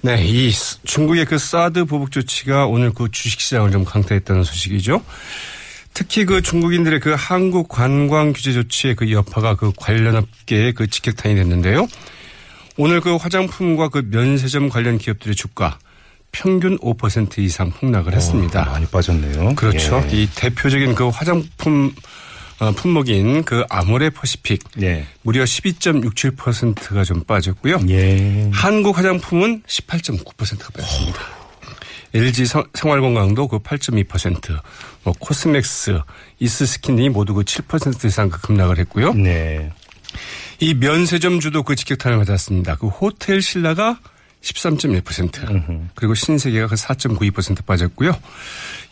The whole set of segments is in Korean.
네, 이 중국의 그 사드 보복 조치가 오늘 그 주식시장을 좀 강타했다는 소식이죠. 특히 그 중국인들의 그 한국 관광 규제 조치의 그 여파가 그 관련 업계에 그 직격탄이 됐는데요. 오늘 그 화장품과 그 면세점 관련 기업들의 주가 평균 5% 이상 폭락을 했습니다. 어, 많이 빠졌네요. 그렇죠. 예. 이 대표적인 그 화장품 어, 품목인 그 아모레 퍼시픽 예. 무려 12.67%가 좀 빠졌고요. 예. 한국 화장품은 18.9%가 빠졌습니다. LG 성- 생활건강도 그 8.2%, 뭐 코스맥스, 이스스킨 등이 모두 그 7% 이상 그 급락을 했고요. 네. 이 면세점주도 그 직격탄을 맞았습니다. 그 호텔 신라가 13.1% 그리고 신세계가 그 4.92% 빠졌고요.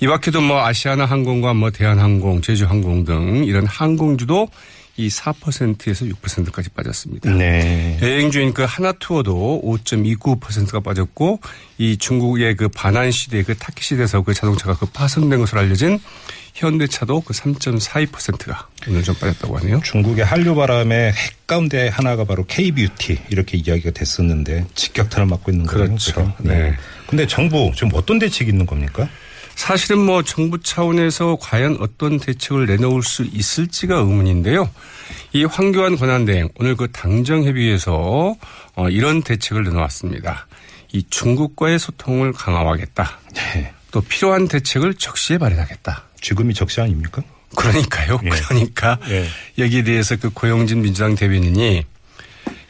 이 밖에도 뭐 아시아나 항공과 뭐 대한항공, 제주항공 등 이런 항공주도 이 4%에서 6%까지 빠졌습니다. 네. 여행주인 그 하나투어도 5.29%가 빠졌고 이 중국의 그 반환 시대 그 타키 시대에서 그 자동차가 그 파손된 것으로 알려진 현대차도 그 3.42%가 오늘 좀 빠졌다고 하네요. 중국의 한류 바람의 핵 가운데 하나가 바로 K-뷰티 이렇게 이야기가 됐었는데 직격탄을 맞고 있는 거예요. 그렇죠. 그죠? 네. 근데 정부 지금 어떤 대책이 있는 겁니까? 사실은 뭐 정부 차원에서 과연 어떤 대책을 내놓을 수 있을지가 의문인데요. 이 황교안 권한대행 오늘 그 당정협의회에서 어, 이런 대책을 내놓았습니다. 이 중국과의 소통을 강화하겠다. 네. 또 필요한 대책을 적시에 마련하겠다. 지금이 적시 아닙니까? 그러니까요. 예. 그러니까 예. 여기에 대해서 그 고영진 민주당 대변인이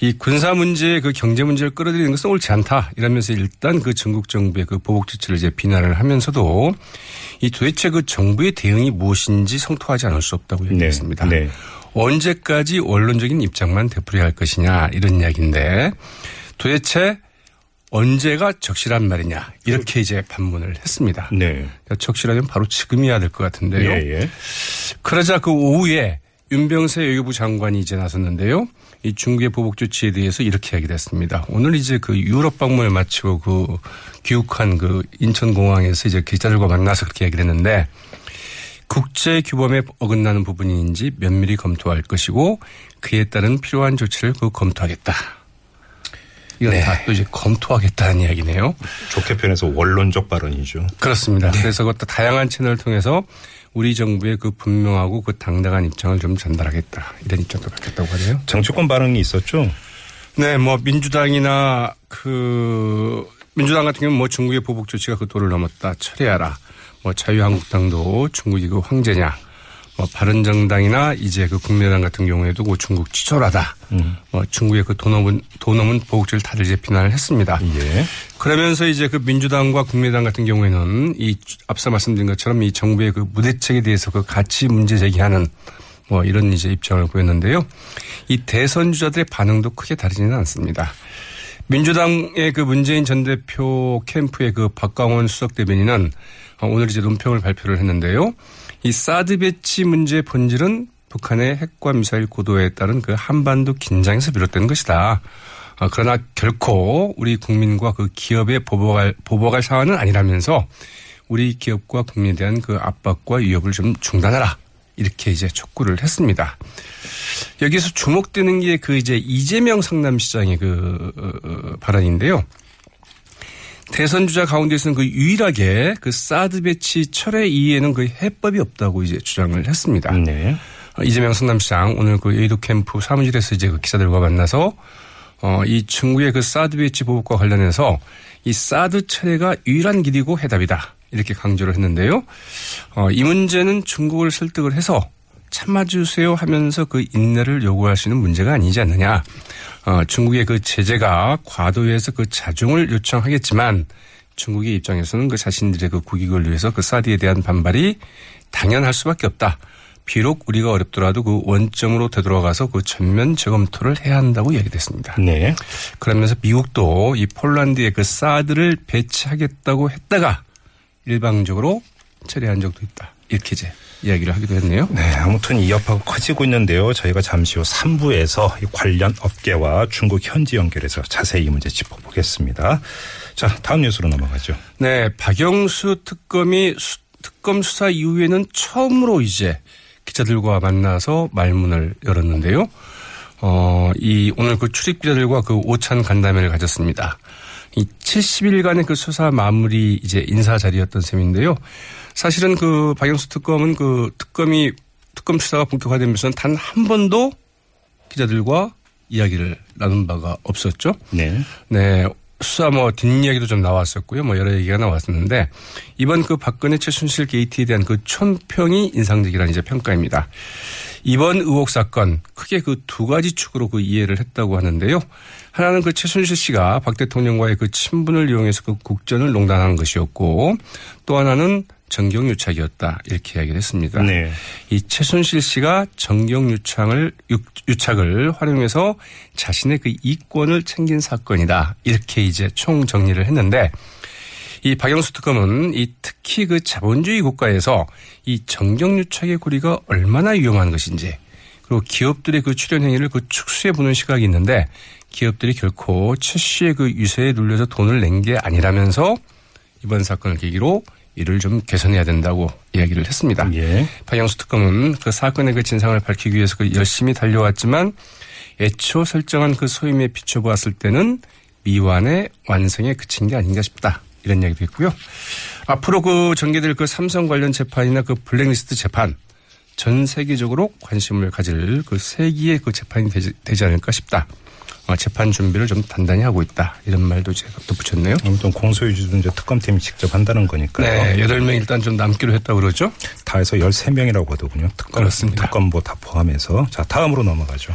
이 군사 문제 그 경제 문제를 끌어들이는 것은 옳지 않다 이러면서 일단 그 중국 정부의 그 보복 조치를 이제 비난을 하면서도 이 도대체 그 정부의 대응이 무엇인지 성토하지 않을 수 없다고 얘기했습니다. 네. 언제까지 원론적인 입장만 되풀이할 할 것이냐 이런 이야기인데 도대체 언제가 적실한 말이냐 이렇게 이제 반문을 했습니다. 네. 그러니까 적실하면 바로 지금이어야 될 것 같은데요. 예, 예. 그러자 그 오후에 윤병세 외교부 장관이 이제 나섰는데요. 이 중국의 보복 조치에 대해서 이렇게 얘기를 했습니다. 오늘 이제 그 유럽 방문을 마치고 그 귀국한 그 인천공항에서 이제 기자들과 만나서 그렇게 얘기를 했는데 국제 규범에 어긋나는 부분인지 면밀히 검토할 것이고 그에 따른 필요한 조치를 그 검토하겠다. 이건 네. 다또 이제 검토하겠다는 이야기네요. 좋게 표현해서 원론적 발언이죠. 그렇습니다. 그래서 그것도 다양한 채널을 통해서 우리 정부의 그 분명하고 그 당당한 입장을 좀 전달하겠다. 이런 입장도 갖겠다고 하네요. 정치권 반응이 있었죠. 네, 뭐 민주당이나 그 민주당 같은 경우는 뭐 중국의 보복 조치가 그 도를 넘었다. 철회하라. 뭐 자유한국당도 중국이 그 황제냐. 뭐 바른정당이나 이제 그 국민의당 같은 경우에도 그 중국 치졸하다. 뭐 중국의 그 도넘은 도넘은 보복조를 다들 이제 비난을 했습니다. 예. 그러면서 이제 그 민주당과 국민의당 같은 경우에는 이 앞서 말씀드린 것처럼 이 정부의 그 무대책에 대해서 그 가치 문제 제기하는 뭐 이런 이제 입장을 보였는데요. 이 대선 주자들의 반응도 크게 다르지는 않습니다. 민주당의 그 문재인 전 대표 캠프의 그 박광원 수석 대변인은 어, 오늘 이제 논평을 발표를 했는데요. 이 사드 배치 문제의 본질은 북한의 핵과 미사일 고도에 따른 그 한반도 긴장에서 비롯된 것이다. 어, 그러나 결코 우리 국민과 그 기업에 보복할, 보복할 사안은 아니라면서 우리 기업과 국민에 대한 그 압박과 위협을 좀 중단하라. 이렇게 이제 촉구를 했습니다. 여기서 주목되는 게 그 이제 이재명 성남시장의 그 어, 어, 발언인데요. 대선 주자 가운데서는 그 유일하게 그 사드 배치 철회 이후에는 그 해법이 없다고 이제 주장을 했습니다. 네. 어, 이재명 성남시장 오늘 그 여의도 캠프 사무실에서 이제 그 기자들과 만나서 어, 이 중국의 그 사드 배치 보복과 관련해서 이 사드 철회가 유일한 길이고 해답이다. 이렇게 강조를 했는데요. 어, 이 문제는 중국을 설득을 해서 참아주세요 하면서 그 인내를 요구할 수 있는 문제가 아니지 않느냐. 어, 중국의 그 제재가 과도해서 그 자중을 요청하겠지만 중국의 입장에서는 그 자신들의 그 국익을 위해서 그 사드에 대한 반발이 당연할 수밖에 없다. 비록 우리가 어렵더라도 그 원점으로 되돌아가서 그 전면 재검토를 해야 한다고 얘기됐습니다. 네. 그러면서 미국도 이 폴란드에 그 사드를 배치하겠다고 했다가 일방적으로 철회한 적도 있다. 이렇게 이제 이야기를 하기도 했네요. 네, 아무튼 이 여파가 커지고 있는데요. 저희가 잠시 후 3부에서 관련 업계와 중국 현지 연결해서 자세히 이 문제 짚어보겠습니다. 자, 다음 뉴스로 넘어가죠. 네, 박영수 특검이 수, 특검 수사 이후에는 처음으로 이제 기자들과 만나서 말문을 열었는데요. 어, 이 오늘 그 출입 기자들과 그 오찬 간담회를 가졌습니다. 이 70일간의 그 수사 마무리 이제 인사 자리였던 셈인데요. 사실은 그 박영수 특검은 그 특검이 특검 수사가 본격화되면서 단한 번도 기자들과 이야기를 나눈 바가 없었죠. 네. 네. 수사 뭐 뒷이야기도 좀 나왔었고요. 뭐 여러 얘기가 나왔었는데 이번 그 박근혜 최순실 게이트에 대한 그 촌평이 인상적이라는 이제 평가입니다. 이번 의혹 사건 크게 그 두 가지 축으로 그 이해를 했다고 하는데요. 하나는 그 최순실 씨가 박 대통령과의 그 친분을 이용해서 그 국전을 농단한 것이었고 또 하나는 정경유착이었다 이렇게 이야기를 했습니다. 네. 이 최순실 씨가 정경유착을 유착을 활용해서 자신의 그 이권을 챙긴 사건이다 이렇게 이제 총 정리를 했는데 이 박영수 특검은 이 특히 그 자본주의 국가에서 이 정경유착의 고리가 얼마나 위험한 것인지 그리고 기업들의 그 출연 행위를 그 축소해 보는 시각이 있는데 기업들이 결코 최 씨의 그 유세에 눌려서 돈을 낸 게 아니라면서 이번 사건을 계기로 이를 좀 개선해야 된다고 이야기를 했습니다. 예. 박영수 특검은 그 사건의 그 진상을 밝히기 위해서 그 열심히 달려왔지만 애초 설정한 그 소임에 비춰보았을 때는 미완의 완성에 그친 게 아닌가 싶다. 이런 이야기도 있고요. 앞으로 그 전개될 그 삼성 관련 재판이나 그 블랙리스트 재판 전 세계적으로 관심을 가질 그 세기의 그 재판이 되지, 되지 않을까 싶다. 어, 재판 준비를 좀 단단히 하고 있다. 이런 말도 제가 덧붙였네요. 아무튼 공소유지도 이제 특검팀이 직접 한다는 거니까요. 네, 8명 일단 좀 남기로 했다고 그러죠. 다 해서 13명이라고 하더군요. 특검, 그렇습니다. 특검보 다 포함해서. 자, 다음으로 넘어가죠.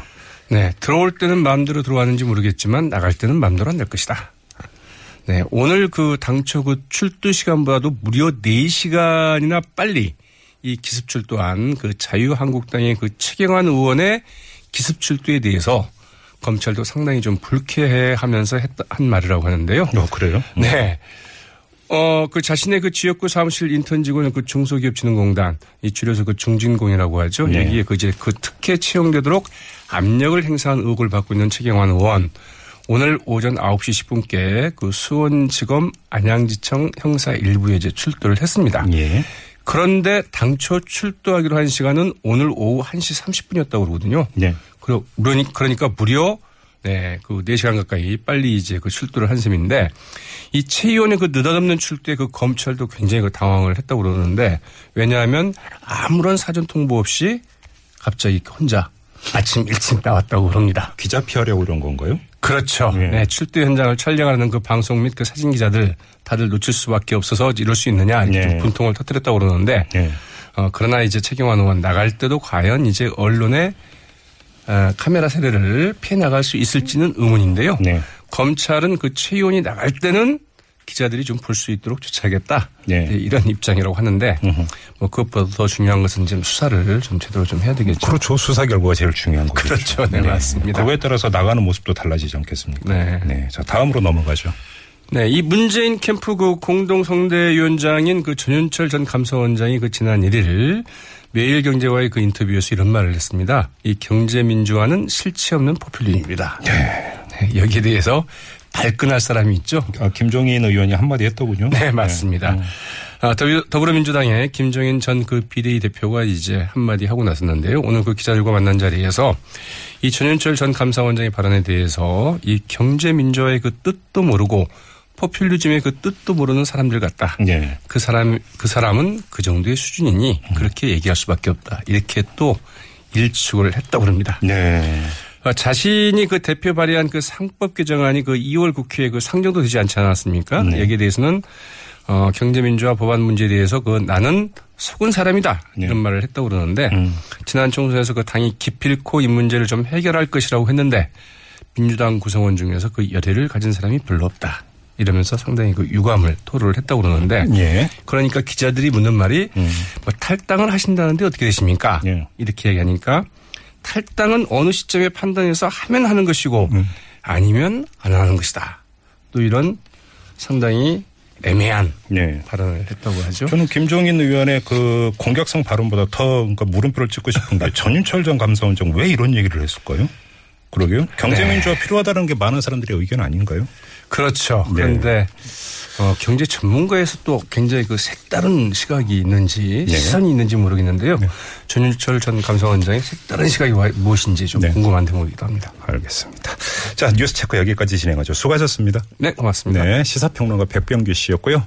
네, 들어올 때는 마음대로 들어왔는지 모르겠지만 나갈 때는 마음대로 안 될 것이다. 네, 오늘 그 당초 그 출두 시간보다도 무려 4시간이나 빨리 이 기습 출두한 그 자유한국당의 그 최경환 의원의 기습 출두에 대해서 검찰도 상당히 좀 불쾌해 하면서 했다, 한 말이라고 하는데요. 어, 그래요? 네. 어, 그 자신의 그 지역구 사무실 인턴 직원을 그 중소기업진흥공단, 이 줄여서 그 중진공이라고 하죠. 네. 여기에 그 이제 그 특혜 채용되도록 압력을 행사한 의혹을 받고 있는 최경환 의원. 오늘 오전 9시 10분께 그 수원지검 안양지청 형사 일부에 이제 출두를 했습니다. 예. 그런데 당초 출두하기로 한 시간은 오늘 오후 1시 30분이었다고 그러거든요. 네. 그러니, 그러니까 무려 네, 그 4시간 가까이 빨리 이제 그 출두를 한 셈인데 이 최 의원의 그 느닷없는 출두에 그 검찰도 굉장히 그 당황을 했다고 그러는데 왜냐하면 아무런 사전 통보 없이 갑자기 혼자 아침 일찍 나왔다고 그럽니다. 기자 피하려고 이런 건가요? 그렇죠. 예. 네, 출두 현장을 촬영하는 그 방송 및 그 사진 기자들 다들 놓칠 수밖에 없어서 이럴 수 있느냐 이렇게 예. 좀 분통을 터뜨렸다고 그러는데 예. 어, 그러나 이제 최경환 의원 나갈 때도 과연 이제 언론의 어, 카메라 세례를 피해 나갈 수 있을지는 의문인데요. 네. 검찰은 그 최 의원이 나갈 때는 기자들이 좀 볼 수 있도록 조치하겠다. 네. 이제 이런 입장이라고 하는데 뭐 그것보다 더 중요한 것은 지금 수사를 좀 제대로 좀 해야 되겠죠. 그렇죠. 수사 결과가 제일 중요한 거죠. 그렇죠. 네, 맞습니다. 그거에 따라서 나가는 모습도 달라지지 않겠습니까? 네. 자, 다음으로 넘어가죠. 네, 이 문재인 캠프 그 공동 성대위원장인 그 전윤철 전 감사원장이 그 지난 1일 매일경제와의 그 인터뷰에서 이런 말을 했습니다. 이 경제민주화는 실체 없는 포퓰리즘입니다. 네, 여기에 대해서 발끈할 사람이 있죠. 아, 김종인 의원이 한마디 했더군요. 네, 맞습니다. 아, 더불- 더불어민주당의 김종인 전 그 비대위 대표가 이제 한마디 하고 나섰는데요. 오늘 그 기자들과 만난 자리에서 이 전윤철 전 감사원장의 발언에 대해서 이 경제민주화의 그 뜻도 모르고 포퓰리즘의 그 뜻도 모르는 사람들 같다. 네. 그 사람, 그 사람은 그 정도의 수준이니 그렇게 얘기할 수밖에 없다. 이렇게 또 일축을 했다고 합니다. 네. 어, 자신이 그 대표 발의한 그 상법 개정안이 그 2월 국회에 그 상정도 되지 않지 않았습니까? 네. 여기에 대해서는 어, 경제민주화 법안 문제에 대해서 그 나는 속은 사람이다 이런 네. 말을 했다고 그러는데 음. 지난 총선에서 그 당이 기필코 이 문제를 좀 해결할 것이라고 했는데 민주당 구성원 중에서 그 열의를 가진 사람이 별로 없다. 이러면서 상당히 그 유감을 토로를 했다고 그러는데 예. 그러니까 기자들이 묻는 말이 음. 뭐 탈당을 하신다는데 어떻게 되십니까? 예. 이렇게 얘기하니까 탈당은 어느 시점에 판단해서 하면 하는 것이고 음. 아니면 안 하는 것이다. 또 이런 상당히 애매한 네. 발언을 했다고 하죠. 저는 김종인 의원의 그 공격성 발언보다 더 그러니까 물음표를 찍고 싶은 게 전윤철 전 감사원장 왜 이런 얘기를 했을까요? 그러게요. 경제민주화 필요하다는 게 많은 사람들의 의견 아닌가요? 그렇죠. 네. 그런데 어, 경제 전문가에서 또 굉장히 그 색다른 시각이 있는지 네. 시선이 있는지 모르겠는데요. 전윤철 전 감사원장의 색다른 시각이 와- 무엇인지 좀 네. 궁금한 대목이기도 합니다. 알겠습니다. 자, 뉴스 체크 여기까지 진행하죠. 수고하셨습니다. 네, 고맙습니다. 네, 시사평론가 백병규 씨였고요.